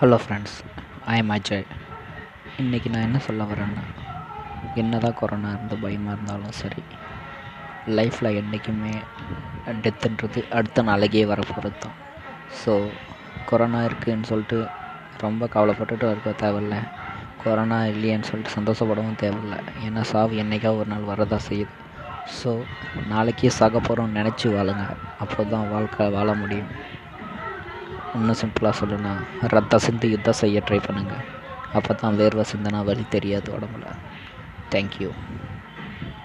Hello friends I am Ajay இன்றைக்கி நான் என்ன சொல்ல வரேன்னா என்ன தான் கொரோனா இருந்து பயமாக இருந்தாலும் சரி லைஃப்பில் என்றைக்குமே டெத்துன்றது அடுத்த நாளைக்கே வர தான் ஸோ கொரோனா இருக்குதுன்னு சொல்லிட்டு ரொம்ப கவலைப்பட்டுட்டு இருக்க தேவையில்ல. கொரோனா இல்லையேன்னு சொல்லிட்டு சந்தோஷப்படவும் தேவையில்ல. ஏன்னா சாவு என்றைக்காவது ஒரு நாள் வரதான் செய்யுது. ஸோ நாளைக்கே சாக போகிறோம்னு நினச்சி வாழுங்க. அப்போ தான் வாழ்க்கை வாழ முடியும். இன்னும் சிம்பிளாக சொல்லணும்னா ரத்த சிந்தி யுத்தம் செய்ய ட்ரை பண்ணுங்கள் அப்போ தான் வேர்வை சிந்தனா வலி தெரியாது உடம்புல. தேங்க்யூ